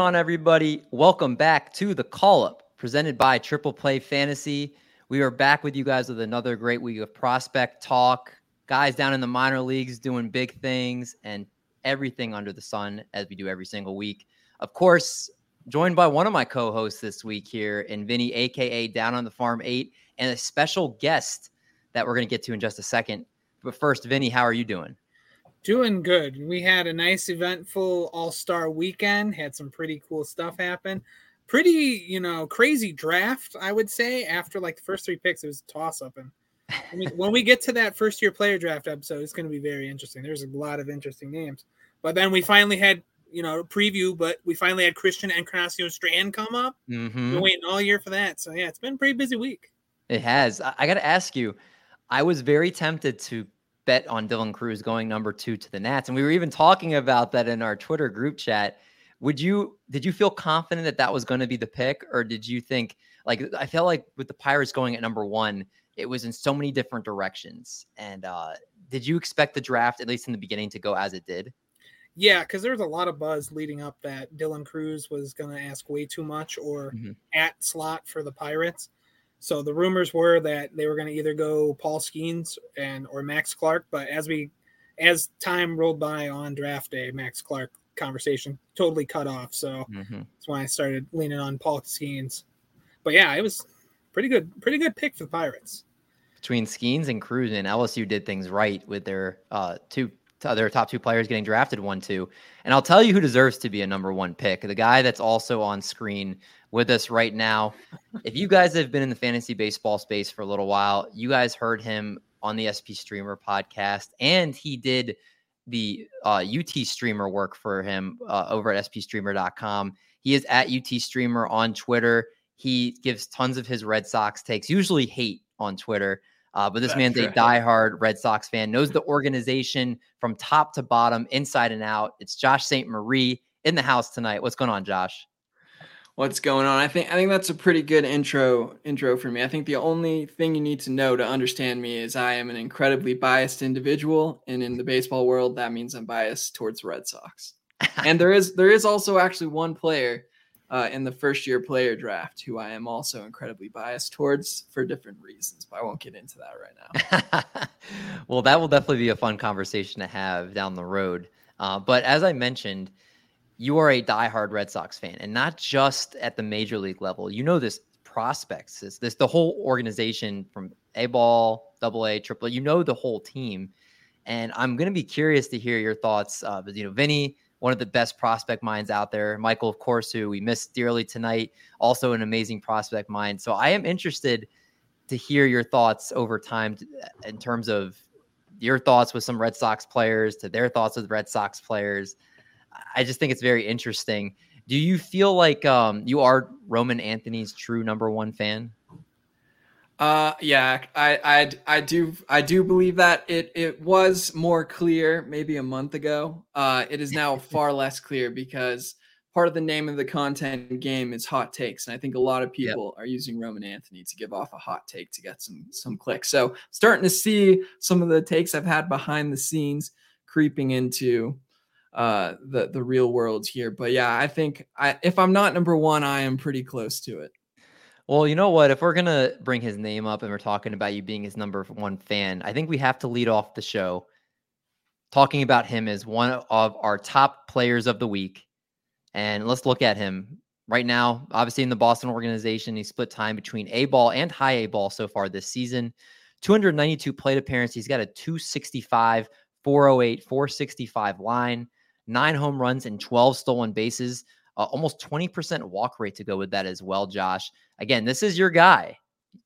On, everybody? Welcome back to the call up presented by Triple Play Fantasy. We are back with you guys with another great week of prospect talk. Guys down in the minor leagues doing big things and everything under the sun as we do every single week. Of course, joined by one of my co hosts this week here in Vinny, AKA Down on the Farm 8, and a special guest that we're going to get to in just a second. But first, Vinny, how are you doing? Doing good. We had a nice eventful all-star weekend, had some pretty cool stuff happen. Pretty, you know, crazy draft, I would say. After like the first three picks, it was a toss up. And I mean, when we get to that first year player draft episode, it's going to be very interesting. There's a lot of interesting names. But then we finally had, you know, preview, but we finally had Christian and Encarnacion Strand come up. Mm-hmm. Been waiting all year for that. So yeah, it's been a pretty busy week. It has. I, I got to ask you, I was very tempted to bet on Dylan Crews going number two to the Nats. And we were even talking about that in our Twitter group chat. Would you did you feel confident that that was going to be the pick, or did you think like I felt like with the Pirates going at number one, it was in so many different directions. And uh, did you expect the draft, at least in the beginning, to go as it did? Yeah, because there was a lot of buzz leading up that Dylan Crews was going to ask way too much or mm-hmm. at slot for the Pirates. So the rumors were that they were going to either go Paul Skenes and or Max Clark, but as we as time rolled by on draft day, Max Clark conversation totally cut off. So mm-hmm. that's why I started leaning on Paul Skenes. But yeah, it was pretty good, pretty good pick for the Pirates. Between Skenes and Crews and LSU did things right with their uh, two their top two players getting drafted one two. And I'll tell you who deserves to be a number one pick. The guy that's also on screen with us right now. if you guys have been in the fantasy baseball space for a little while, you guys heard him on the SP Streamer podcast, and he did the uh, UT Streamer work for him uh, over at spstreamer.com. He is at UT Streamer on Twitter. He gives tons of his Red Sox takes, usually hate on Twitter. Uh, but this That's man's a diehard Red Sox fan, knows the organization from top to bottom, inside and out. It's Josh St. Marie in the house tonight. What's going on, Josh? what's going on. I think I think that's a pretty good intro intro for me. I think the only thing you need to know to understand me is I am an incredibly biased individual, and in the baseball world, that means I'm biased towards the Red Sox. and there is there is also actually one player uh, in the first year player draft who I am also incredibly biased towards for different reasons, but I won't get into that right now. well, that will definitely be a fun conversation to have down the road. Uh, but as I mentioned, you are a diehard Red Sox fan, and not just at the major league level. You know this prospects, this, this the whole organization from A ball, double A, triple A. You know the whole team, and I'm going to be curious to hear your thoughts. Uh, you know, Vinny, one of the best prospect minds out there. Michael, of course, who we missed dearly tonight, also an amazing prospect mind. So I am interested to hear your thoughts over time in terms of your thoughts with some Red Sox players to their thoughts with Red Sox players. I just think it's very interesting. Do you feel like um, you are Roman Anthony's true number one fan? Uh, yeah, I, I, I do, I do believe that it, it was more clear maybe a month ago. Uh, it is now far less clear because part of the name of the content game is hot takes, and I think a lot of people yep. are using Roman Anthony to give off a hot take to get some some clicks. So starting to see some of the takes I've had behind the scenes creeping into uh, the the real world here. But yeah, I think I, if I'm not number one, I am pretty close to it. Well, you know what? If we're gonna bring his name up and we're talking about you being his number one fan, I think we have to lead off the show talking about him as one of our top players of the week. And let's look at him right now. Obviously, in the Boston organization, he split time between A ball and high A ball so far this season. 292 plate appearances. He's got a 265, 408, 465 line nine home runs and 12 stolen bases, uh, almost 20% walk rate to go with that as well, Josh. Again, this is your guy.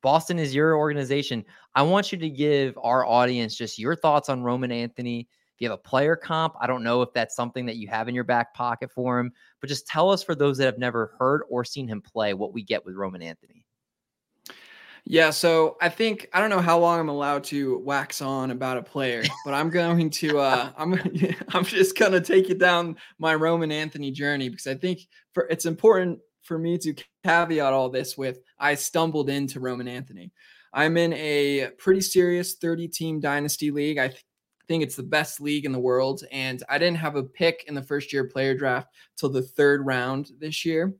Boston is your organization. I want you to give our audience just your thoughts on Roman Anthony. If you have a player comp, I don't know if that's something that you have in your back pocket for him, but just tell us for those that have never heard or seen him play what we get with Roman Anthony. Yeah, so I think I don't know how long I'm allowed to wax on about a player, but I'm going to uh I'm I'm just going to take you down my Roman Anthony journey because I think for it's important for me to caveat all this with I stumbled into Roman Anthony. I'm in a pretty serious 30 team dynasty league. I th- think it's the best league in the world and I didn't have a pick in the first year player draft till the third round this year.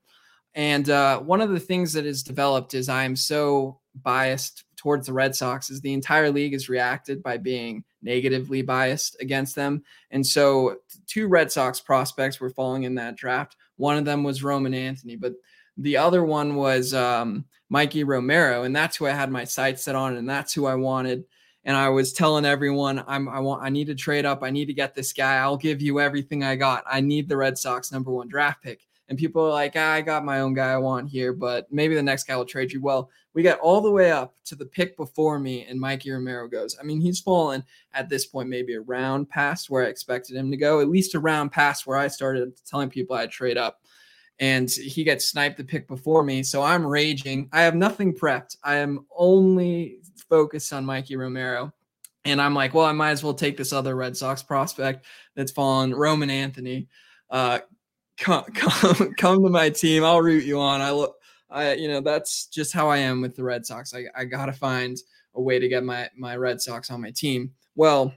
And uh, one of the things that has developed is I'm so biased towards the Red Sox is the entire league has reacted by being negatively biased against them. And so two Red Sox prospects were falling in that draft. One of them was Roman Anthony, but the other one was um, Mikey Romero, and that's who I had my sights set on, and that's who I wanted. And I was telling everyone, I'm I want I need to trade up. I need to get this guy. I'll give you everything I got. I need the Red Sox number one draft pick and people are like, ah, I got my own guy I want here, but maybe the next guy will trade you. Well, we got all the way up to the pick before me, and Mikey Romero goes. I mean, he's fallen at this point, maybe a round past where I expected him to go, at least a round past where I started telling people I'd trade up. And he gets sniped the pick before me. So I'm raging. I have nothing prepped. I am only focused on Mikey Romero. And I'm like, well, I might as well take this other Red Sox prospect that's fallen, Roman Anthony. Uh, come come come to my team. I'll root you on. I look I you know that's just how I am with the Red Sox. I, I gotta find a way to get my my Red Sox on my team. Well,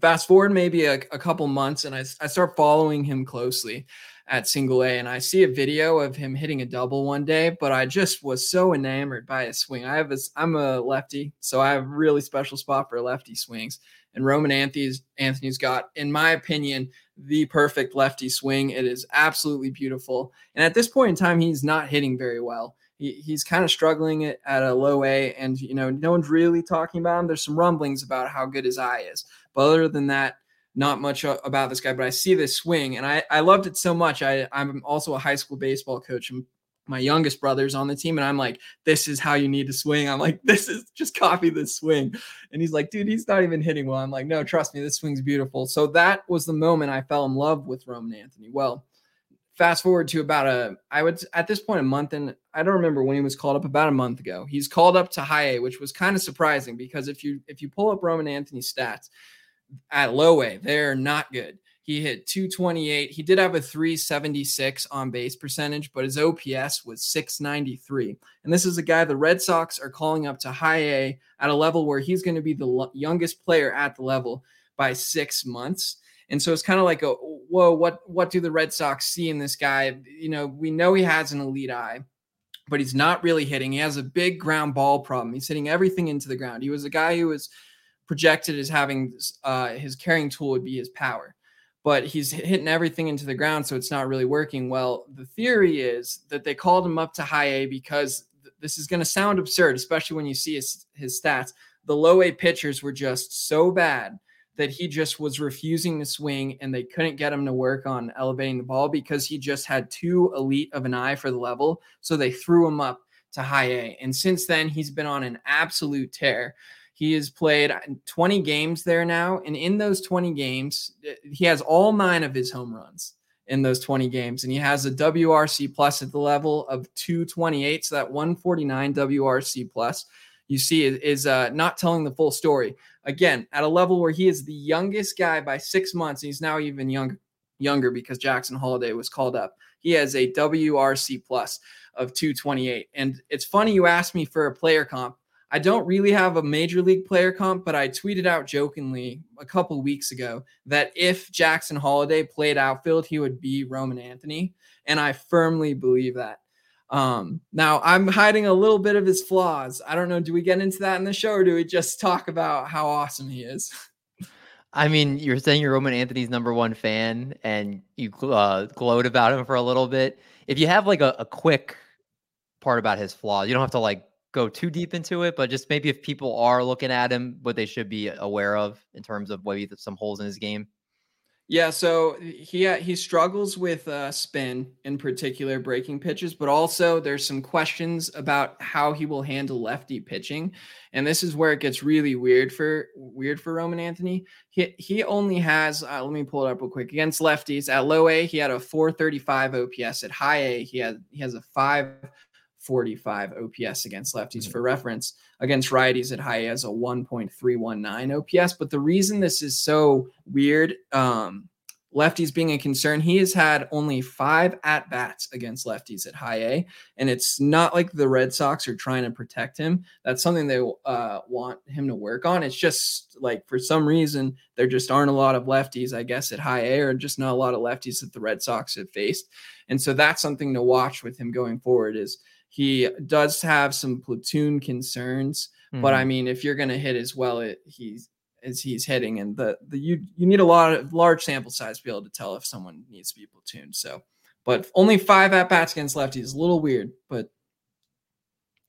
fast forward maybe a, a couple months and I, I start following him closely at single A and I see a video of him hitting a double one day, but I just was so enamored by his swing. I have a, I'm a lefty, so I have a really special spot for lefty swings. And Roman Anthony's Anthony's got, in my opinion, the perfect lefty swing. It is absolutely beautiful. And at this point in time, he's not hitting very well. He, he's kind of struggling at, at a low A, and you know, no one's really talking about him. There's some rumblings about how good his eye is, but other than that, not much about this guy. But I see this swing, and I, I loved it so much. I, I'm also a high school baseball coach. I'm my youngest brother's on the team and I'm like, this is how you need to swing. I'm like, this is just copy this swing. And he's like, dude, he's not even hitting well. I'm like, no, trust me, this swing's beautiful. So that was the moment I fell in love with Roman Anthony. Well, fast forward to about a, I would at this point a month and I don't remember when he was called up about a month ago. He's called up to high A, which was kind of surprising because if you if you pull up Roman Anthony's stats at low A, they're not good. He hit 228. He did have a 376 on base percentage, but his OPS was 693. And this is a guy the Red Sox are calling up to high A at a level where he's going to be the youngest player at the level by six months. And so it's kind of like a whoa, what what do the Red Sox see in this guy? You know, we know he has an elite eye, but he's not really hitting. He has a big ground ball problem. He's hitting everything into the ground. He was a guy who was projected as having uh, his carrying tool would be his power but he's hitting everything into the ground, so it's not really working. Well, the theory is that they called him up to high A because th- this is going to sound absurd, especially when you see his, his stats. The low A pitchers were just so bad that he just was refusing to swing and they couldn't get him to work on elevating the ball because he just had too elite of an eye for the level. So they threw him up to high A. And since then, he's been on an absolute tear. He has played 20 games there now. And in those 20 games, eh, he has all nine of his home runs in those 20 games. And he has a WRC plus at the level of 228. So that 149 WRC plus you see is, uh, not telling the full story. Again, at a level where he is the youngest guy by six months. He's now even younger younger because Jackson Holliday was called up. He has a WRC plus of 228. And it's funny you asked me for a player comp I don't really have a major league player comp, but I tweeted out jokingly a couple weeks ago that if Jackson Holliday played outfield, he would be Roman Anthony. And I firmly believe that. Um, now I'm hiding a little bit of his flaws. I don't know. Do we get into that in the show or do we just talk about how awesome he is? I mean, you're saying you're Roman Anthony's number one fan and you uh, glowed about him for a little bit. If you have like a, a quick part about his flaws, you don't have to like go too deep into it, but just maybe if people are looking at him, what they should be aware of in terms of maybe some holes in his game. Yeah, so he he struggles with uh, spin in particular, breaking pitches, but also there's some questions about how he will handle lefty pitching, and this is where it gets really weird for weird for Roman Anthony. He he only has uh, let me pull it up real quick against lefties at low A he had a 435 OPS at high A he had he has a 545 OPS against lefties mm-hmm. for reference against righties at high as a 1.319 OPS. But the reason this is so weird, um, lefties being a concern, he has had only five at bats against lefties at high A. And it's not like the Red Sox are trying to protect him. That's something they uh, want him to work on. It's just like for some reason, there just aren't a lot of lefties, I guess, at high A, or just not a lot of lefties that the Red Sox have faced. And so that's something to watch with him going forward is he does have some platoon concerns, mm-hmm. but I mm-hmm. mean, if you're going to hit as well it, he's as he's hitting, and the the you you need a lot of large sample size to be able to tell if someone needs to be platooned. So, but only five at bats against lefties is a little weird, but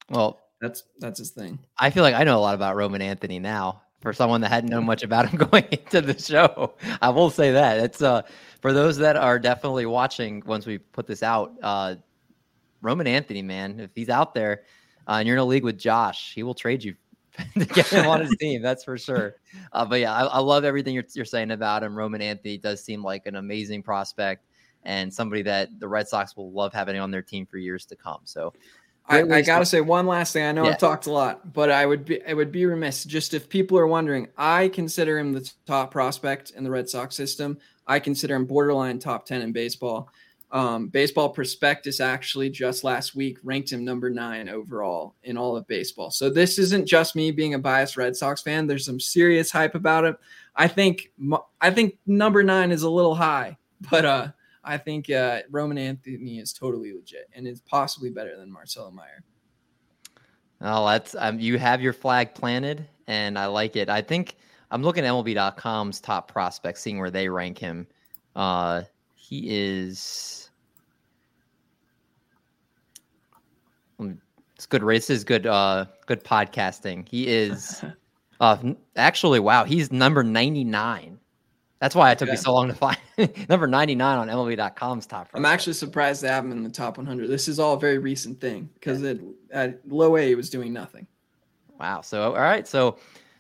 well, that's that's his thing. I feel like I know a lot about Roman Anthony now. For someone that hadn't known much about him going into the show, I will say that it's uh for those that are definitely watching once we put this out. Uh, Roman Anthony, man, if he's out there uh, and you're in a league with Josh, he will trade you to get him on his team. That's for sure. Uh, but yeah, I, I, love everything you're, you're saying about him. Roman Anthony does seem like an amazing prospect and somebody that the Red Sox will love having on their team for years to come. So I, I, gotta say one last thing. I know yeah. I've talked a lot, but I would be I would be remiss just if people are wondering. I consider him the top prospect in the Red Sox system. I consider him borderline top ten in baseball. Um, Baseball Prospectus actually just last week ranked him number nine overall in all of baseball. So this isn't just me being a biased Red Sox fan. There's some serious hype about it. I think I think number nine is a little high, but uh, I think uh, Roman Anthony is totally legit and is possibly better than Marcelo Meyer. Oh, that's um, you have your flag planted, and I like it. I think I'm looking at MLB.com's top prospects, seeing where they rank him. Uh, he is It's good. races, good. Uh, good podcasting. He is. Uh, actually, wow, he's number ninety nine. That's why it took yeah. me so long to find number 99 on MLB.com's top. I'm actually surprised to have him in the top 100. This is all a very recent thing because yeah. at low A was doing nothing. Wow. So, all right. So,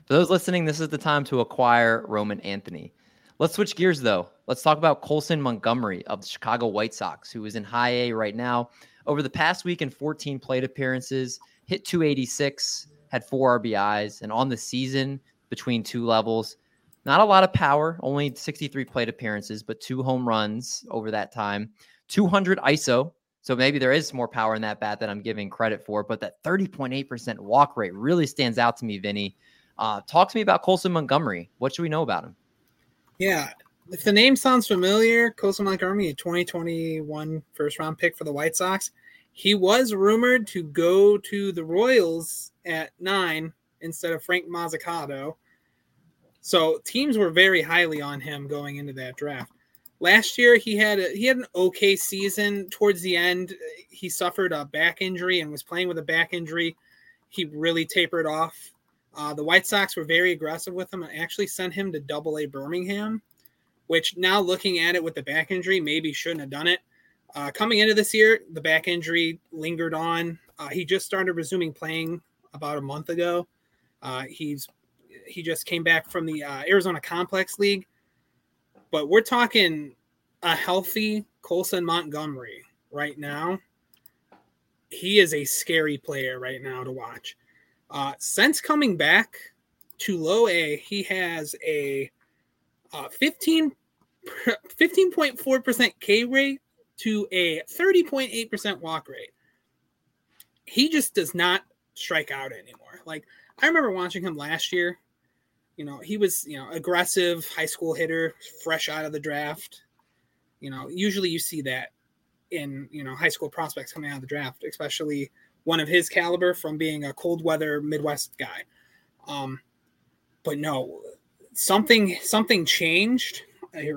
for those listening, this is the time to acquire Roman Anthony. Let's switch gears though. Let's talk about Colson Montgomery of the Chicago White Sox, who is in high A right now. Over the past week in 14 plate appearances, hit 286, had four RBIs, and on the season between two levels, not a lot of power, only 63 plate appearances, but two home runs over that time, 200 ISO. So maybe there is more power in that bat that I'm giving credit for, but that 30.8% walk rate really stands out to me, Vinny. Uh, talk to me about Colson Montgomery. What should we know about him? Yeah, if the name sounds familiar, Colson Montgomery, a 2021 first round pick for the White Sox, he was rumored to go to the Royals at nine instead of Frank Mozzicato. So teams were very highly on him going into that draft. Last year he had a, he had an okay season. Towards the end, he suffered a back injury and was playing with a back injury. He really tapered off. Uh, the White Sox were very aggressive with him and actually sent him to Double A Birmingham which now looking at it with the back injury, maybe shouldn't have done it. Uh, coming into this year, the back injury lingered on. Uh, he just started resuming playing about a month ago. Uh, he's he just came back from the uh, Arizona Complex League, but we're talking a healthy Colson Montgomery right now. He is a scary player right now to watch. Uh, since coming back to low A, he has a uh, 15 15.4% K rate to a 30.8% walk rate. He just does not strike out anymore. Like I remember watching him last year. You know, he was, you know, aggressive high school hitter, fresh out of the draft. You know, usually you see that in, you know, high school prospects coming out of the draft, especially one of his caliber from being a cold weather Midwest guy. Um, but no, something something changed.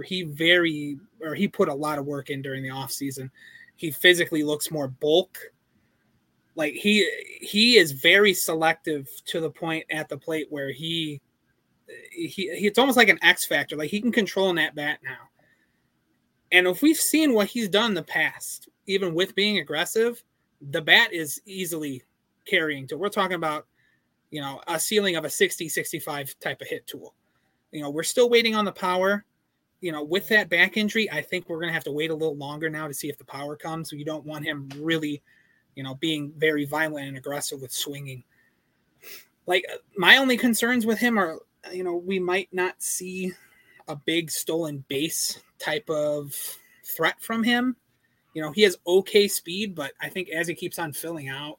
He very or he put a lot of work in during the off season. He physically looks more bulk. Like he he is very selective to the point at the plate where he he, he it's almost like an X factor. Like he can control in that bat now. And if we've seen what he's done in the past, even with being aggressive, the bat is easily carrying to. We're talking about, you know, a ceiling of a 60, 65 type of hit tool. You know, we're still waiting on the power. You know, with that back injury, I think we're going to have to wait a little longer now to see if the power comes. You don't want him really, you know, being very violent and aggressive with swinging. Like, my only concerns with him are, you know, we might not see a big stolen base type of threat from him. You know, he has okay speed, but I think as he keeps on filling out,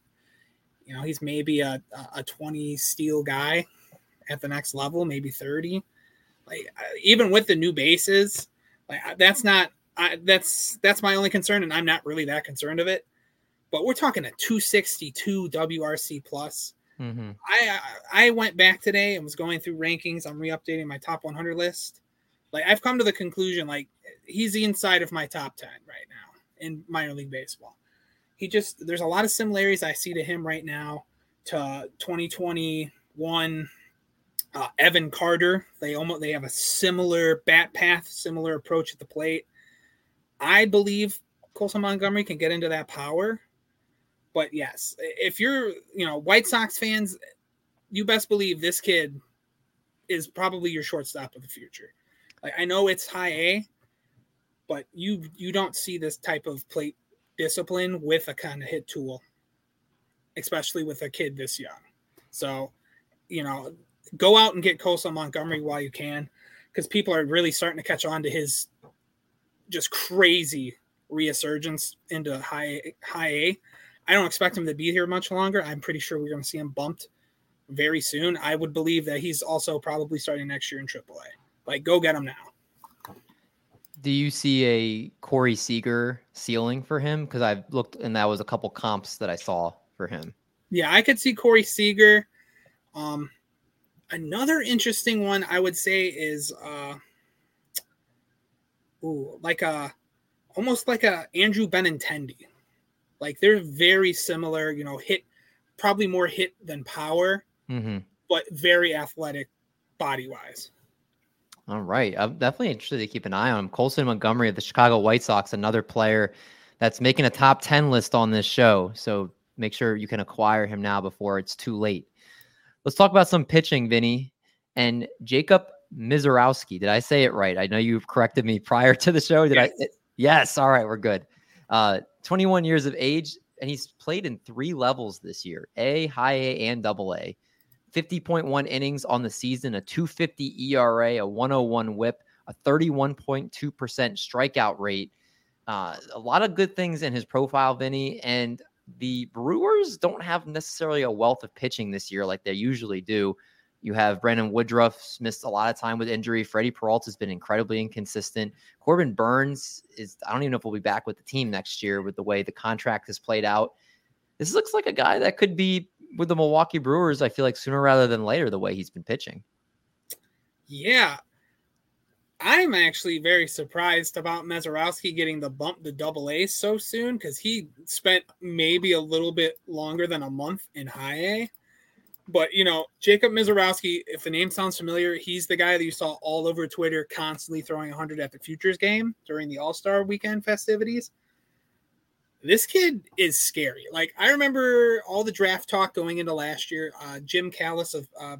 you know, he's maybe a, a 20 steal guy at the next level, maybe 30. Like even with the new bases, like that's not I, that's that's my only concern, and I'm not really that concerned of it. But we're talking a 262 WRC plus. Mm-hmm. I I went back today and was going through rankings. I'm re-updating my top 100 list. Like I've come to the conclusion, like he's inside of my top 10 right now in minor league baseball. He just there's a lot of similarities I see to him right now to 2021 uh, Evan Carter. They almost they have a similar bat path, similar approach at the plate. I believe Colson Montgomery can get into that power. But yes, if you're you know White Sox fans, you best believe this kid is probably your shortstop of the future. Like I know it's high A, but you you don't see this type of plate discipline with a kind of hit tool, especially with a kid this young. So, you know, go out and get Colson Montgomery while you can, because people are really starting to catch on to his just crazy resurgence into high high A. I don't expect him to be here much longer. I'm pretty sure we're going to see him bumped very soon. I would believe that he's also probably starting next year in AAA. Like, go get him now. Do you see a Corey Seager ceiling for him? Because I've looked, and that was a couple comps that I saw for him. Yeah, I could see Corey Seager. Um, another interesting one I would say is uh ooh, like a almost like a Andrew Benintendi. Like they're very similar, you know, hit probably more hit than power, mm-hmm. but very athletic body wise. All right. I'm definitely interested to keep an eye on him. Colson Montgomery of the Chicago White Sox, another player that's making a top 10 list on this show. So make sure you can acquire him now before it's too late. Let's talk about some pitching, Vinny. And Jacob Misiorowski. Did I say it right? I know you've corrected me prior to the show. Did yes. I? Yes. All right. We're good. Uh, 21 years of age, and he's played in three levels this year A, high A, and double A. 50.1 innings on the season, a 250 ERA, a 101 whip, a 31.2% strikeout rate. Uh, a lot of good things in his profile, Vinny. And the Brewers don't have necessarily a wealth of pitching this year like they usually do. You have Brandon Woodruff missed a lot of time with injury. Freddie Peralta has been incredibly inconsistent. Corbin Burnes is, I don't even know if we'll be back with the team next year with the way the contract has played out. This looks like a guy that could be with the Milwaukee Brewers, I feel like sooner rather than later, the way he's been pitching. Yeah. I'm actually very surprised about Misiorowski getting the bump to double A so soon because he spent maybe a little bit longer than a month in high A. But you know, Jacob Misiorowski, if the name sounds familiar, he's the guy that you saw all over Twitter constantly throwing 100 at the Futures game during the All Star Weekend festivities. This kid is scary. Like I remember all the draft talk going into last year. Uh, Jim Callis of uh,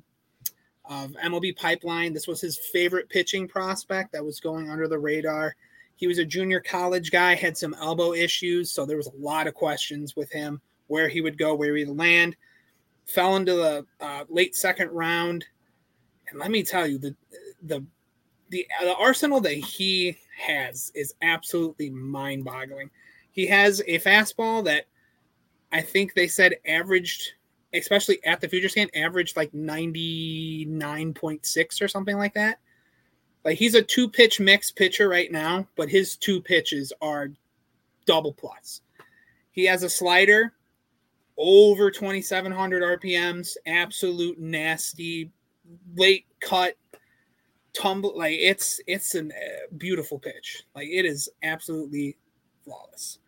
of MLB Pipeline. This was his favorite pitching prospect that was going under the radar. He was a junior college guy, had some elbow issues, so there was a lot of questions with him where he would go, where he'd land. Fell into the uh, late second round, and let me tell you, the the the the arsenal that he has is absolutely mind-boggling. He has a fastball that I think they said averaged especially at the Futures game, averaged like 99.6 or something like that. Like he's a two pitch mix pitcher right now, but his two pitches are double plus. He has a slider over 2700 RPMs, absolute nasty, late cut, tumble. Like it's it's a uh, beautiful pitch. Like it is absolutely flawless.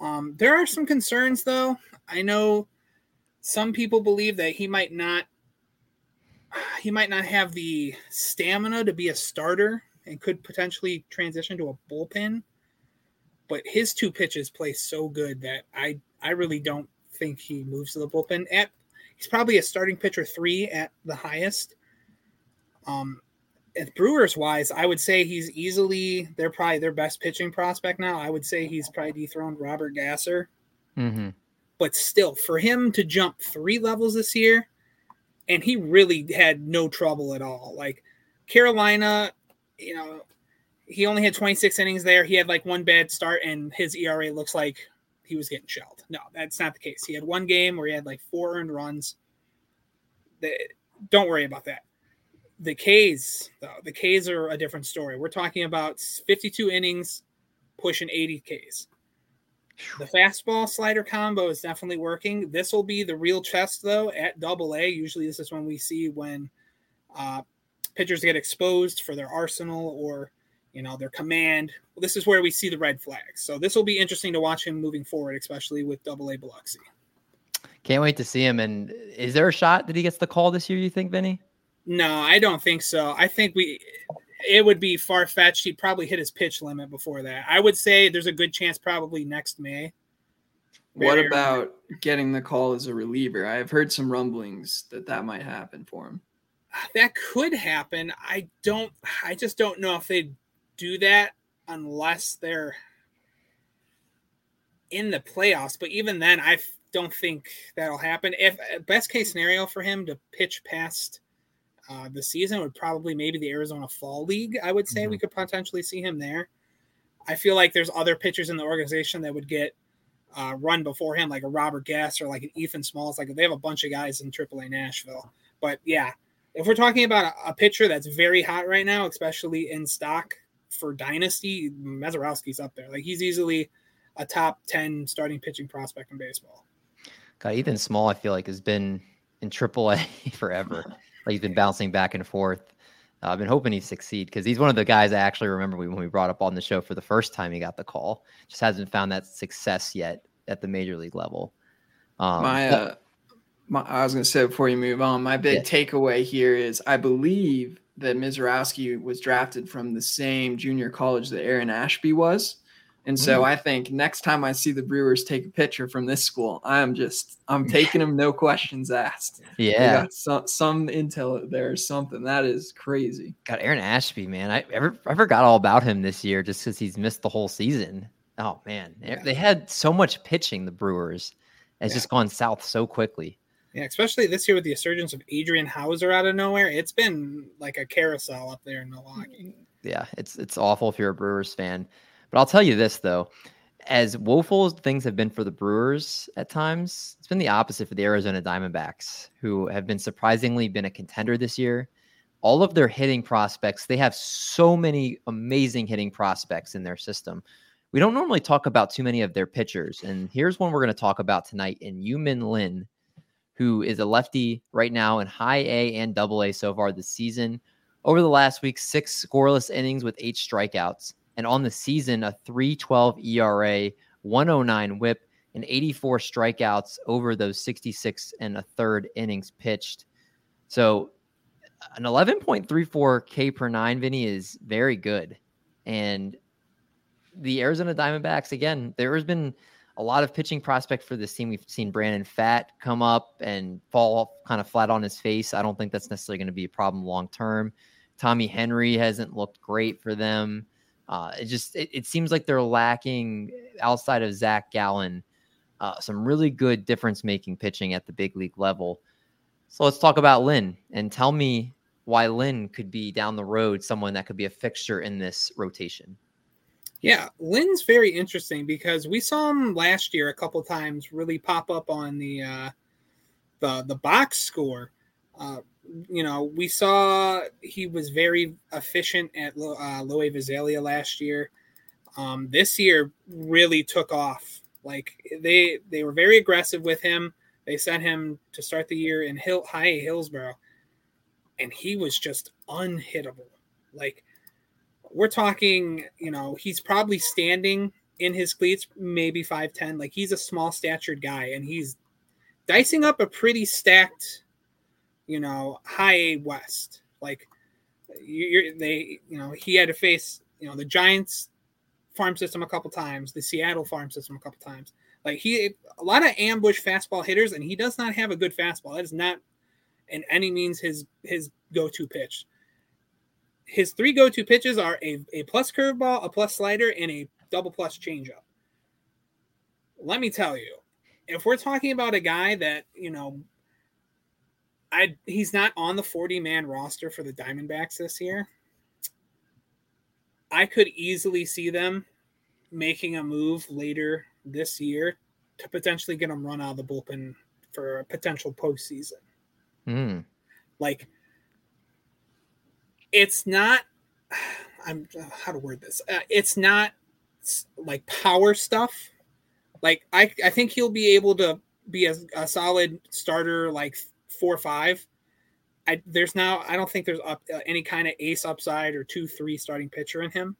Um, there are some concerns though. I know some people believe that he might not he might not have the stamina to be a starter and could potentially transition to a bullpen. But his two pitches play so good that I I really don't think he moves to the bullpen. At he's probably a starting pitcher three at the highest. Um, at Brewers wise, I would say he's easily they're probably their best pitching prospect now. I would say he's probably dethroned Robert Gasser. Mm-hmm. But still, for him to jump three levels this year, and he really had no trouble at all. Like Carolina, you know, he only had 26 innings there. He had like one bad start, and his ERA looks like he was getting shelled. No, that's not the case. He had one game where he had like four earned runs. The, don't worry about that. The K's, though, the K's are a different story. We're talking about 52 innings, pushing 80 Ks. The fastball slider combo is definitely working. This will be the real test, though, at double A. Usually, this is when we see when uh, pitchers get exposed for their arsenal or you know their command. Well, this is where we see the red flags. So this will be interesting to watch him moving forward, especially with Double A Biloxi. Can't wait to see him. And is there a shot that he gets the call this year? You think, Vinny? No, I don't think so. I think we. It would be far fetched. He'd probably hit his pitch limit before that. I would say there's a good chance probably next May. What about getting the call as a reliever? I've heard some rumblings that that might happen for him. That could happen. I don't. I just don't know if they'd do that unless they're in the playoffs. But even then, I don't think that'll happen. If best case scenario for him to pitch past uh, the season would probably maybe the Arizona Fall League. I would say mm-hmm. we could potentially see him there. I feel like there's other pitchers in the organization that would get uh, run before him, like a Robert Gasser like an Ethan Smalls. Like they have a bunch of guys in AAA Nashville. But yeah, if we're talking about a, a pitcher that's very hot right now, especially in stock, for dynasty, Misiorowski's up there. Like he's easily a top 10 starting pitching prospect in baseball. God, Ethan Small, I feel like has been in AAA forever. like he's been bouncing back and forth. Uh, I've been hoping he succeed because he's one of the guys I actually remember when we brought up on the show for the first time he got the call. Just hasn't found that success yet at the major league level. Um, my, uh, my, I was going to say before you move on, my big yeah. takeaway here is I believe that Misiorowski was drafted from the same junior college that Aaron Ashby was. And so mm. I think next time I see the Brewers take a picture from this school, I'm just I'm taking them no questions asked. Yeah, some some intel there or something. That is crazy. Got Aaron Ashby, man. I ever I forgot all about him this year just because he's missed the whole season. Oh man, yeah. they had so much pitching. The Brewers, it's yeah. just gone south so quickly. Yeah, especially this year with the emergence of Adrian Houser out of nowhere, it's been like a carousel up there in Milwaukee. Yeah, it's it's awful if you're a Brewers fan. But I'll tell you this though, as woeful as things have been for the Brewers at times, it's been the opposite for the Arizona Diamondbacks, who have been surprisingly been a contender this year. All of their hitting prospects, they have so many amazing hitting prospects in their system. We don't normally talk about too many of their pitchers, and here's one we're going to talk about tonight in Yu-Min Lin who is a lefty right now in high A and double A so far this season. Over the last week, six scoreless innings with eight strikeouts. And on the season, a 312 ERA, 109 whip, and 84 strikeouts over those 66 and a third innings pitched. So an 11.34 K per nine, Vinny, is very good. And the Arizona Diamondbacks, again, there has been a lot of pitching prospect for this team. We've seen Brandon Pfaadt come up and fall kind of flat on his face. I don't think that's necessarily going to be a problem long term. Tommy Henry hasn't looked great for them. Uh, it just it, it, seems like they're lacking outside of Zach Gallen uh, some really good difference making pitching at the big league level. So let's talk about Lin and tell me why Lin could be down the road someone that could be a fixture in this rotation. Yeah, Lin's very interesting because we saw him last year a couple times really pop up on the uh, the the box score. Uh, you know, we saw he was very efficient at uh, Loe Visalia last year. Um, this year really took off. Like they they were very aggressive with him. They sent him to start the year in Hill High Hillsboro, and he was just unhittable. Like we're talking, you know, he's probably standing in his cleats, maybe 5'10. Like he's a small statured guy and he's dicing up a pretty stacked you know, high A West. Like you're they, you know, he had to face, you know, the Giants farm system a couple times, the Seattle farm system a couple times. Like he a lot of ambush fastball hitters, and he does not have a good fastball. That is not in any means his his go-to pitch. His three go-to pitches are a, a plus curveball, a plus slider, and a double plus changeup. Let me tell you, if we're talking about a guy that, you know, I he's not on the 40 man roster for the Diamondbacks this year. I could easily see them making a move later this year to potentially get him run out of the bullpen for a potential postseason. Mm. Like, it's not. I'm how to word this. Uh, it's not like power stuff. Like I, I think he'll be able to be a, a solid starter, like four or five. I there's now I don't think there's up, uh, any kind of ace upside or two three starting pitcher in him.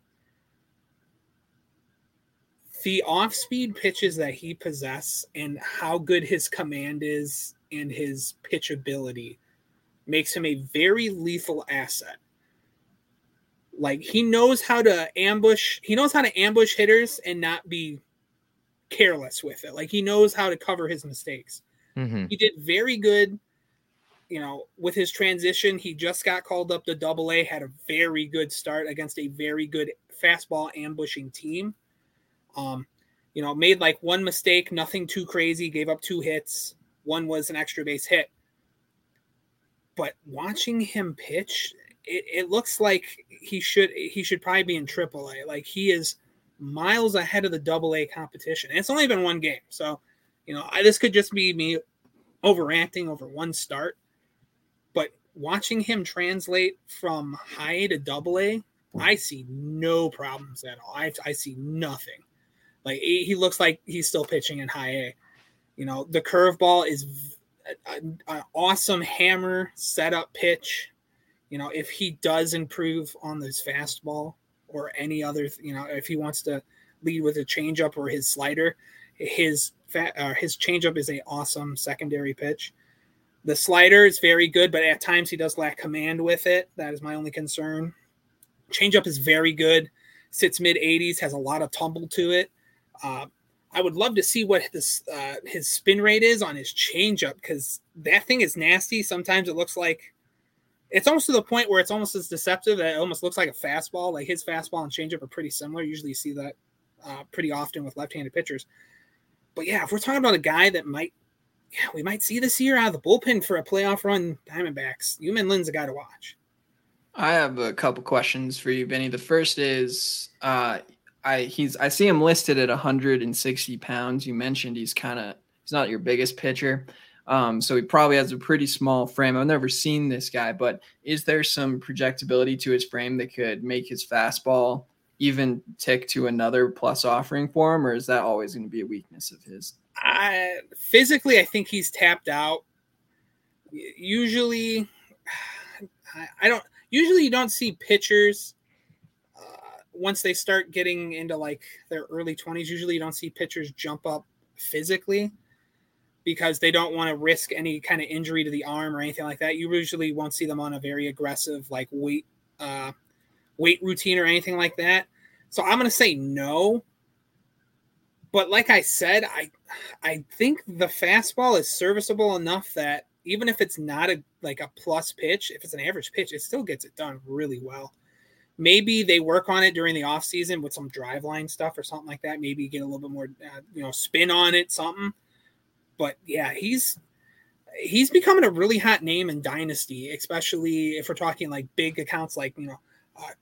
The off speed pitches that he possesses and how good his command is and his pitch ability makes him a very lethal asset. Like he knows how to ambush, he knows how to ambush hitters and not be careless with it. Like he knows how to cover his mistakes. Mm-hmm. He did very good, you know, with his transition. He just got called up to double A, had a very good start against a very good fastball ambushing team. Um, you know, made like one mistake, nothing too crazy, gave up two hits. One was an extra base hit. But watching him pitch, it, it looks like he should he should probably be in triple A. Like he is miles ahead of the double A competition. And it's only been one game. So, you know, I, this could just be me overacting over one start. Watching him translate from high A to double A, I see no problems at all. I, I see nothing. Like he, looks like he's still pitching in high A. You know, the curveball is an awesome hammer setup pitch. You know, if he does improve on this fastball, or any other, you know, if he wants to lead with a changeup or his slider, his fat, uh, his changeup is a awesome secondary pitch. The slider is very good, but at times he does lack command with it. That is my only concern. Changeup is very good, sits mid 80s, has a lot of tumble to it. Uh, I would love to see what this uh, his spin rate is on his changeup because that thing is nasty. Sometimes it looks like it's almost to the point where it's almost as deceptive that it almost looks like a fastball. Like his fastball and changeup are pretty similar. Usually you see that uh, pretty often with left-handed pitchers. But yeah, if we're talking about a guy that might, yeah, we might see this year out of the bullpen for a playoff run, Diamondbacks. Yu-Min Lin's a guy to watch. I have a couple questions for you, Benny. The first is, uh, I he's I see him listed at 160 pounds. You mentioned he's kind of he's not your biggest pitcher. Um, so he probably has a pretty small frame. I've never seen this guy, but is there some projectability to his frame that could make his fastball even tick to another plus offering for him, or is that always going to be a weakness of his? I, physically, I think he's tapped out. Usually, I, I don't. Usually, you don't see pitchers uh, once they start getting into like their early twenties. Usually, you don't see pitchers jump up physically because they don't want to risk any kind of injury to the arm or anything like that. You usually won't see them on a very aggressive like weight uh, weight routine or anything like that. So I'm going to say no. But like I said, I I think the fastball is serviceable enough that even if it's not a like a plus pitch, if it's an average pitch, it still gets it done really well. Maybe they work on it during the off season with some Driveline stuff or something like that. Maybe get a little bit more, uh, you know, spin on it, something but yeah, he's he's becoming a really hot name in Dynasty, especially if we're talking like big accounts like you know uh,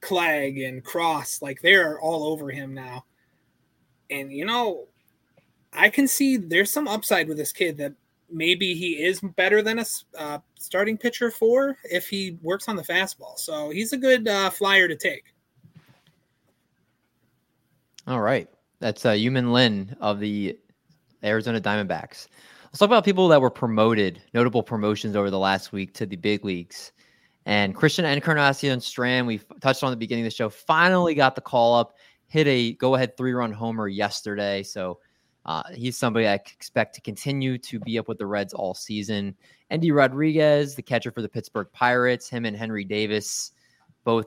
Clegg and Cross, like they're all over him now. And you know, I can see there's some upside with this kid that maybe he is better than a uh, starting pitcher for if he works on the fastball. So he's a good uh, flyer to take. All right. That's uh, Yu-Min Lin of the Arizona Diamondbacks. Let's talk about people that were promoted, notable promotions over the last week to the big leagues. And Christian Encarnacion Strand, we touched on the beginning of the show, finally got the call up, hit a go ahead three run homer yesterday. So uh, he's somebody I expect to continue to be up with the Reds all season. Endy Rodriguez, the catcher for the Pittsburgh Pirates, him and Henry Davis, both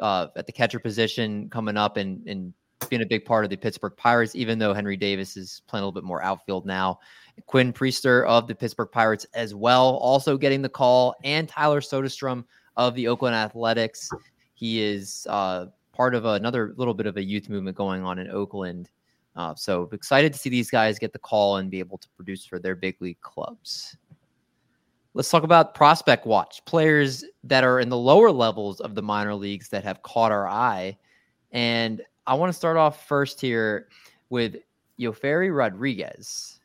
uh, at the catcher position coming up and, and being a big part of the Pittsburgh Pirates, even though Henry Davis is playing a little bit more outfield now. Quinn Priester of the Pittsburgh Pirates as well, also getting the call, and Tyler Soderstrom of the Oakland Athletics. He is uh, part of another little bit of a youth movement going on in Oakland. Uh, so excited to see these guys get the call and be able to produce for their big league clubs. Let's talk about prospect watch players that are in the lower levels of the minor leagues that have caught our eye. And I want to start off first here with Yophery Rodriguez,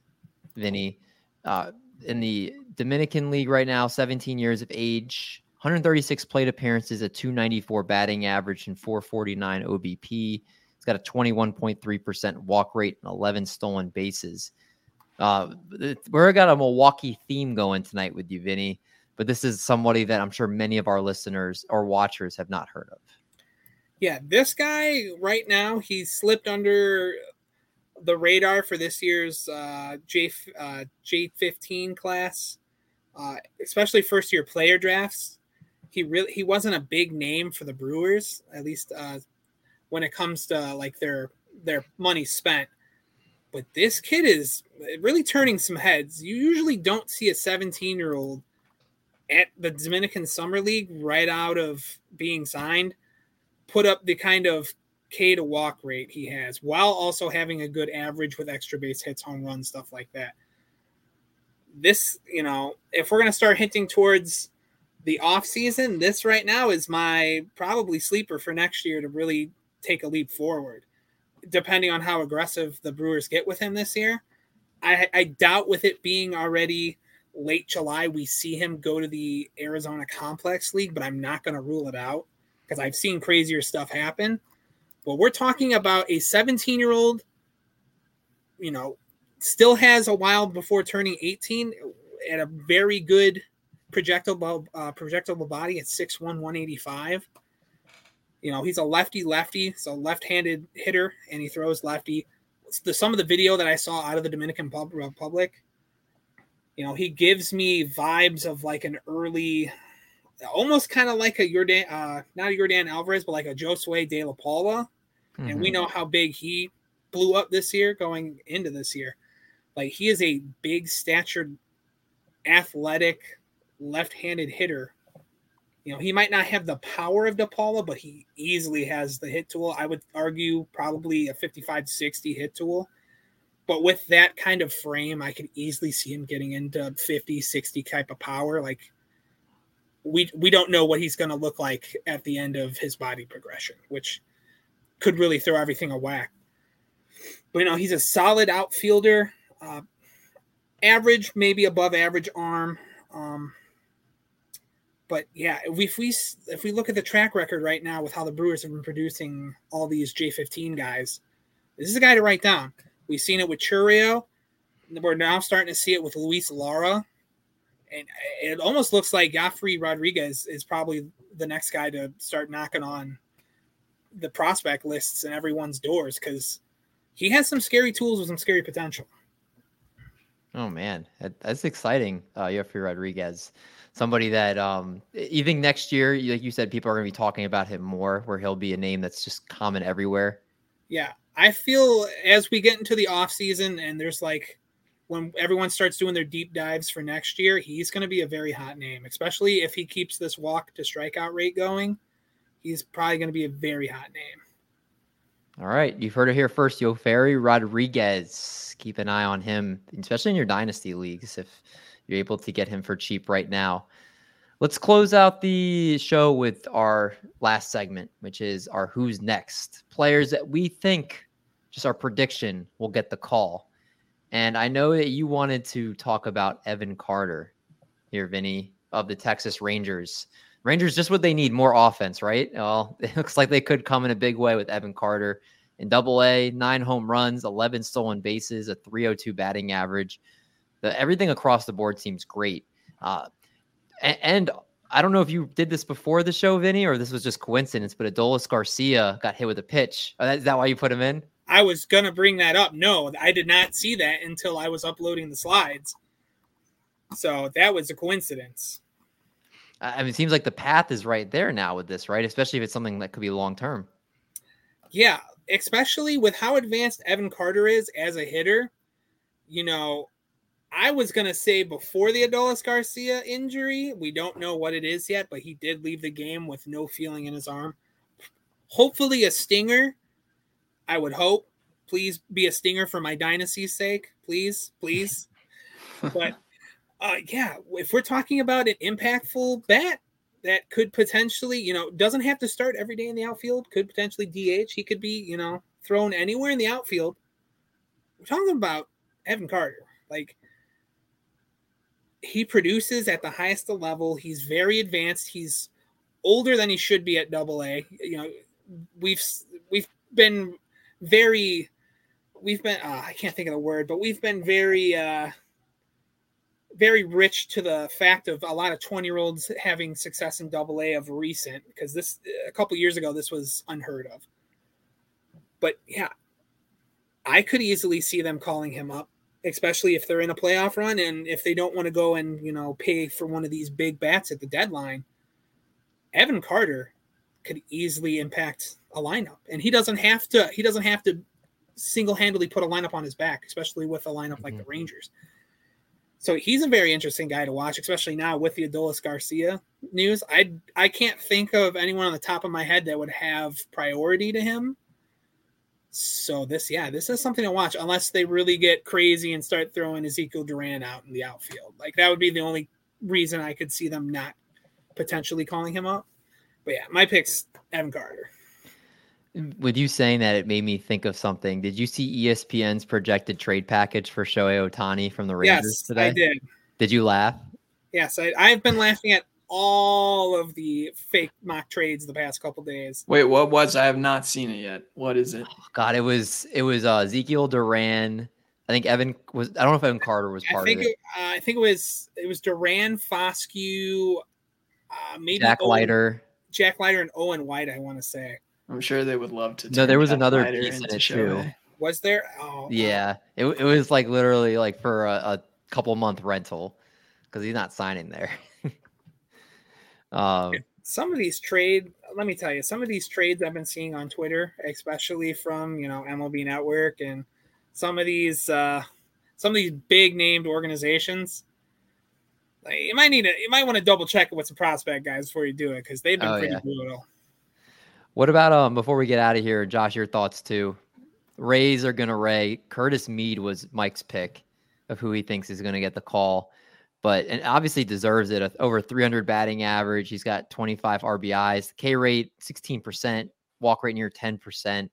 Vinny, uh, in the Dominican League right now, 17 years of age, 136 plate appearances, a 294 batting average, and 449 OBP. He's got a 21.3% walk rate and 11 stolen bases. Uh, we're got a Milwaukee theme going tonight with you, Vinny, but this is somebody that I'm sure many of our listeners or watchers have not heard of. Yeah, this guy right now, he's slipped under the radar for this year's uh, J uh, J15 class, uh, especially first year player drafts he really he wasn't a big name for the Brewers, at least uh, when it comes to like their their money spent. But this kid is really turning some heads. You usually don't see a 17 year old at the Dominican Summer League right out of being signed put up the kind of K to walk rate he has while also having a good average with extra base hits, home runs, stuff like that. This, you know, if we're going to start hinting towards the off season, this right now is my probably sleeper for next year to really take a leap forward. Depending on how aggressive the Brewers get with him this year, I, I doubt with it being already late July, we see him go to the Arizona Complex League, but I'm not going to rule it out because I've seen crazier stuff happen. But we're talking about a 17 year old, you know, still has a while before turning 18 at a very good projectile uh, projectile body at 6'1", 185. You know, he's a lefty lefty, so left-handed hitter, and he throws lefty. The, some of the video that I saw out of the Dominican Republic, you know, he gives me vibes of like an early, almost kind of like a Yordan, uh, not a Yordan Alvarez, but like a Josue De La Paula. Mm-hmm. And we mm-hmm. know how big he blew up this year going into this year. Like he is a big statured, athletic, left-handed hitter. You know, he might not have the power of DePaula, but he easily has the hit tool. I would argue probably a 55-60 hit tool. But with that kind of frame, I could easily see him getting into 50, 60 type of power. Like we we don't know what he's going to look like at the end of his body progression, which could really throw everything a whack. But you know, he's a solid outfielder, uh, average, maybe above average arm. Um, but yeah, if we, if we look at the track record right now with how the Brewers have been producing all these J15 guys, this is a guy to write down. We've seen it with Chourio. We're now starting to see it with Luis Lara. And it almost looks like Yophery Rodriguez is probably the next guy to start knocking on the prospect lists and everyone's doors because he has some scary tools with some scary potential. Oh man, that's exciting, uh, Yophery Rodriguez somebody that um, even next year, like you said, people are going to be talking about him more, where he'll be a name that's just common everywhere. Yeah, I feel as we get into the off season and there's like when everyone starts doing their deep dives for next year, he's going to be a very hot name, especially if he keeps this walk to strikeout rate going. He's probably going to be a very hot name. All right, you've heard it here first. Yophery Rodriguez. Keep an eye on him, especially in your dynasty leagues. If you're able to get him for cheap right now. Let's close out the show with our last segment, which is our who's next players that we think, just our prediction, will get the call. And I know that you wanted to talk about Evan Carter here, Vinny, of the Texas Rangers. Rangers just what they need more offense, right? Well, it looks like they could come in a big way with Evan Carter in double A, nine home runs, 11 stolen bases, a 302 batting average. The, everything across the board seems great. Uh, and, and, I don't know if you did this before the show, Vinny, or this was just coincidence, but Adolis Garcia got hit with a pitch. Uh, is that why you put him in? I was going to bring that up. No, I did not see that until I was uploading the slides. So that was a coincidence. I mean, it seems like the path is right there now with this, right? Especially if it's something that could be long term. Yeah, especially with how advanced Evan Carter is as a hitter. You know, I was going to say before the Adolis Garcia injury, we don't know what it is yet, but he did leave the game with no feeling in his arm. Hopefully, a stinger. I would hope. Please be a stinger for my dynasty's sake. Please, please. but uh, yeah, if we're talking about an impactful bat that could potentially, you know, doesn't have to start every day in the outfield, could potentially DH. He could be, you know, thrown anywhere in the outfield. We're talking about Evan Carter. Like, he produces at the highest level. He's very advanced. He's older than he should be at double A. You know, we've we've been very we've been uh, I can't think of the word, but we've been very uh very rich to the fact of a lot of 20 year olds having success in double A of recent because this a couple years ago this was unheard of. But yeah, I could easily see them calling him up, especially if they're in a playoff run and if they don't want to go and, you know, pay for one of these big bats at the deadline. Evan Carter could easily impact a lineup and he doesn't have to he doesn't have to single-handedly put a lineup on his back, especially with a lineup mm-hmm. like the Rangers. So he's a very interesting guy to watch, especially now with the Adolis Garcia news. I I can't think of anyone on the top of my head that would have priority to him. So this, yeah, this is something to watch unless they really get crazy and start throwing Ezekiel Duran out in the outfield. Like that would be the only reason I could see them not potentially calling him up. But yeah, my pick's Evan Carter. With you saying that, it made me think of something. Did you see ESPN's projected trade package for Shohei Ohtani from the Rangers yes, today? I did. Did you laugh? Yes, I, I've been laughing at all of the fake mock trades the past couple days. Wait, what was? I have not seen it yet. What is it? Oh, God, it was it was uh, Ezekiel Duran. I think Evan was. I don't know if Evan Carter was part I think of it. it uh, I think it was it was Duran, Foscue, uh, maybe Jack Owen, Leiter. Jack Leiter, and Owen White. I want to say. I'm sure they would love to. No, there was Jack another Leiter piece in into it Shohei. too. Was there? Oh, Yeah, it, it was like literally like for a, a couple month rental because he's not signing there. Um, some of these trade let me tell you some of these trades i've been seeing on twitter especially from you know mlb network and some of these uh some of these big named organizations like, you might need to you might want to double check what's a prospect guys before you do it because they've been Oh, pretty yeah. brutal what about um before we get out of here, Josh? Your thoughts too. Rays are gonna Ray. Curtis Mead was Mike's pick of who he thinks is gonna get the call, but and obviously deserves it. Over 300 batting average. He's got 25 RBIs. K rate 16%. Walk rate near 10%.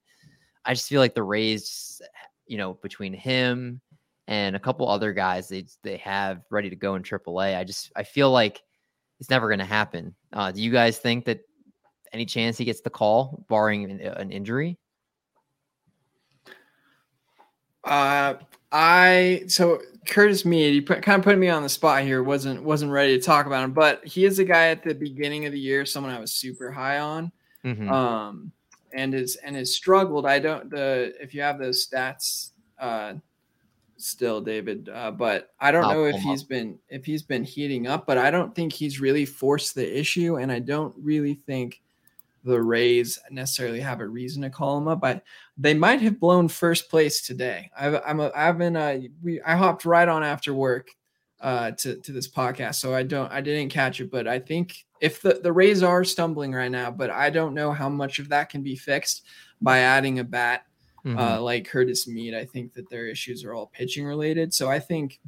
I just feel like the Rays, you know, between him and a couple other guys they they have ready to go in AAA. I just I feel like it's never going to happen. Uh, do you guys think that any chance he gets the call, barring an, an injury? Uh, I so Curtis Mead, he put, kind of put me on the spot here. wasn't wasn't ready to talk about him, but he is a guy at the beginning of the year, someone I was super high on, Mhm. um, and is and has struggled. I don't the if you have those stats, uh, still David, uh, but I don't I'll know if he's been if he's been heating up, but I don't think he's really forced the issue, and I don't really think the Rays necessarily have a reason to call him up. I they might have blown first place today. I've I'm a, I've been uh we I hopped right on after work uh to to this podcast, so I don't I didn't catch it, but I think if the the Rays are stumbling right now, but I don't know how much of that can be fixed by adding a bat Mhm. uh, like Curtis Mead. I think that their issues are all pitching related. So I think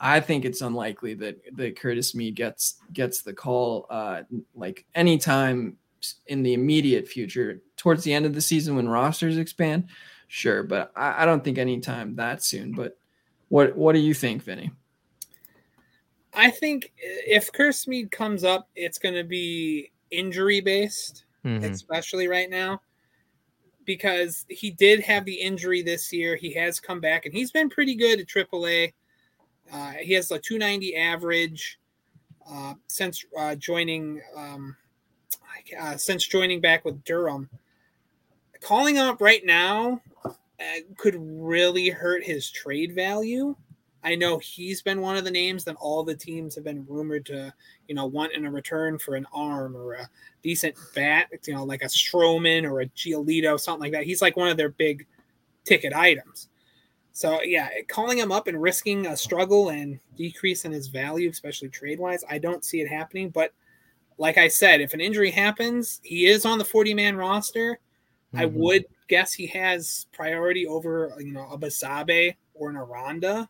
I think it's unlikely that that Curtis Mead gets gets the call uh, like anytime in the immediate future, towards the end of the season when rosters expand. Sure, but I, I don't think anytime that soon. But what what do you think, Vinny? i think if Curtis Mead comes up it's going to be injury based Mhm. especially right now because he did have the injury this year. He has come back and he's been pretty good at AAA. Uh, he has a 290 average uh, since uh, joining um, uh, since joining back with Durham. Calling up right now uh, could really hurt his trade value I know he's been one of the names that all the teams have been rumored to, you know, want in a return for an arm or a decent bat, you know, like a Stroman or a Giolito, something like that. He's like one of their big ticket items. So yeah, calling him up and risking a struggle and decrease in his value, especially trade wise, I don't see it happening. But like I said, if an injury happens, he is on the 40 man roster. Mm-hmm. I would guess he has priority over, you know, a Basabe or an Aranda.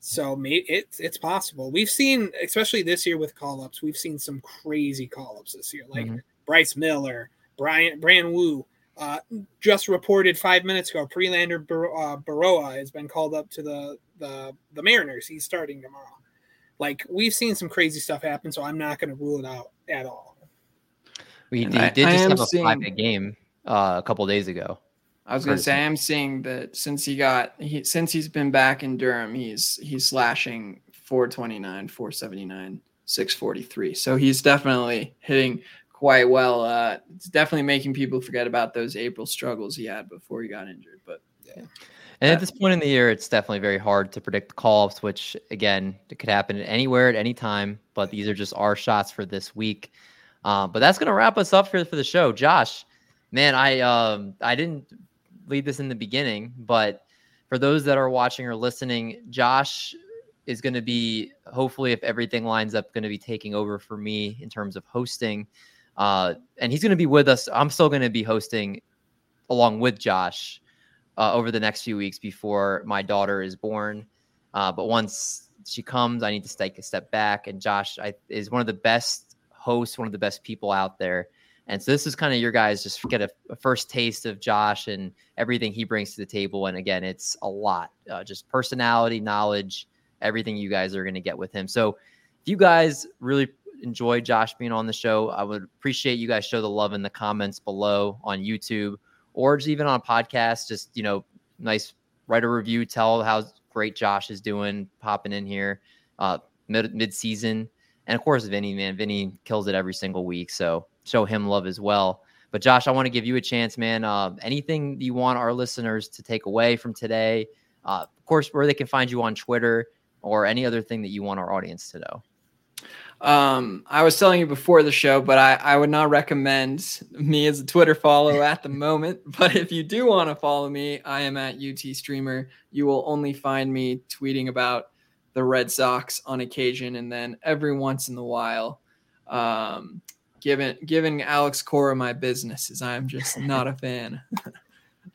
So maybe it's it's possible. We've seen, especially this year with call ups, we've seen some crazy call ups this year, like mm-hmm. Bryce Miller, Bryan Brand Woo. Uh, just reported five minutes ago, Prelander Bar- uh, Berroa has been called up to the, the the Mariners. He's starting tomorrow. Like we've seen some crazy stuff happen, so I'm not going to rule it out at all. We did, I, did just have a seeing... five game uh, a couple days ago. I was gonna say I am seeing that since he got he since he's been back in Durham, he's he's slashing 429, 479, 643. So he's definitely hitting quite well. Uh, it's definitely making people forget about those April struggles he had before he got injured. But yeah. And at this point in the year, it's definitely very hard to predict the call ups, which again, it could happen anywhere at any time. But these are just our shots for this week. Uh, but that's going to wrap us up for, for the show. Josh, man, I um, I didn't lead this in the beginning, but for those that are watching or listening, Josh is going to be hopefully, if everything lines up, going to be taking over for me in terms of hosting. Uh, and he's going to be with us. I'm still going to be hosting along with Josh uh, over the next few weeks before my daughter is born. Uh, but once she comes, I need to take a step back. And Josh I, is one of the best hosts, one of the best people out there. And so this is kind of your guys just get a, a, first taste of Josh and everything he brings to the table. And again, it's a lot, uh, just personality, knowledge, everything you guys are going to get with him. So if you guys really enjoy Josh being on the show, I would appreciate you guys show the love in the comments below on YouTube or just even on a podcast. Just you know, nice write a review, tell how great Josh is doing, popping in here uh, mid mid season, and of course Vinny, man, Vinny kills it every single week. So show him love as well. But Josh, I want to give you a chance, man. Uh, anything you want our listeners to take away from today? Uh, of course, where they can find you on Twitter or any other thing that you want our audience to know. Um, I was telling you before the show, but I, I would not recommend me as a Twitter follow at the moment. But if you do want to follow me, I am at UT Streamer. You will only find me tweeting about the Red Sox on occasion, and then every once in a while, um, giving giving Alex Cora my business, as I'm just not a fan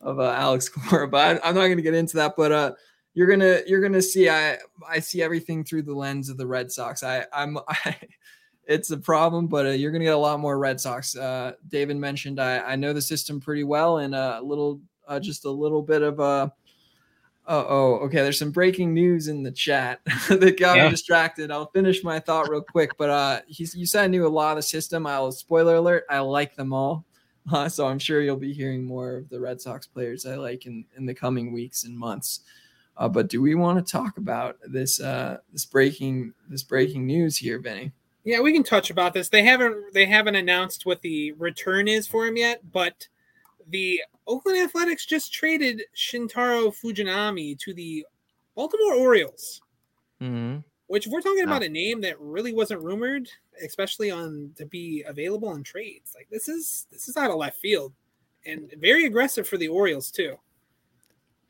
of uh, Alex Cora. But I, am not going to get into that. But uh, you're gonna you're gonna see I I see everything through the lens of the Red Sox. I I'm I, it's a problem, but uh, you're gonna get a lot more Red Sox. Uh, David mentioned I I know the system pretty well, and a little uh, just a little bit of a. Uh, oh, okay. There's some breaking news in the chat that got yeah. me distracted. I'll finish my thought real quick, but uh, he's, you said I knew a lot of the system. I'll spoiler alert. I like them all, uh, so I'm sure you'll be hearing more of the Red Sox players I like in in the coming weeks and months. Uh, but do we want to talk about this uh, this breaking this breaking news here, Vinny? Yeah, we can touch about this. They haven't they haven't announced what the return is for him yet, but the Oakland Athletics just traded Shintaro Fujinami to the Baltimore Orioles. Mm-hmm. Which, if we're talking about a name that really wasn't rumored, especially on to be available in trades, like this is this is out of left field, and very aggressive for the Orioles too.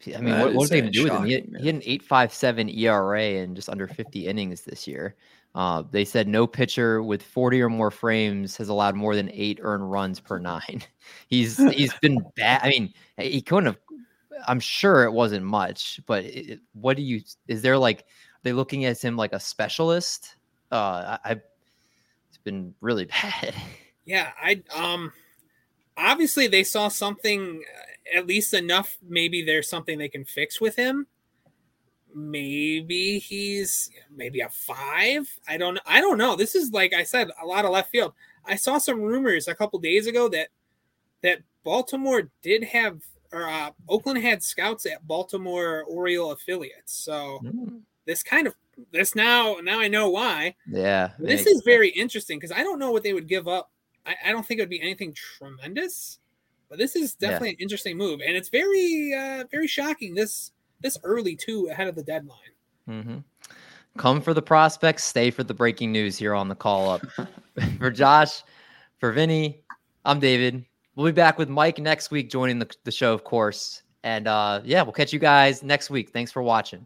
I mean, what, what are they going to do with him? He had, he had, an 8.57 ERA and just under 50 innings this year. Uh, they said no pitcher with 40 or more frames has allowed more than eight earned runs per nine. He's he's been bad. I mean, he couldn't have. I'm sure it wasn't much, but it, what do you? Is there like they looking at him like a specialist? Uh, I, I've it's been really bad. Yeah, I um, obviously they saw something at least enough. Maybe there's something they can fix with him. Maybe he's maybe a five. I don't. I don't know. This is like I said, a lot of left field. I saw some rumors a couple days ago that that Baltimore did have or uh, Oakland had scouts at Baltimore Oriole affiliates. So mm. this kind of this now now I know why. Yeah. This is very interesting because I don't know what they would give up. I, I don't think it would be anything tremendous. But this is definitely yeah. an interesting move, and it's very uh, very shocking this this early too ahead of the deadline. Mm-hmm. Come for the prospects, stay for the breaking news here on the call up. for Josh, for Vinny, I'm David. We'll be back with Mike next week joining the, the show, of course. And uh, yeah, we'll catch you guys next week. Thanks for watching.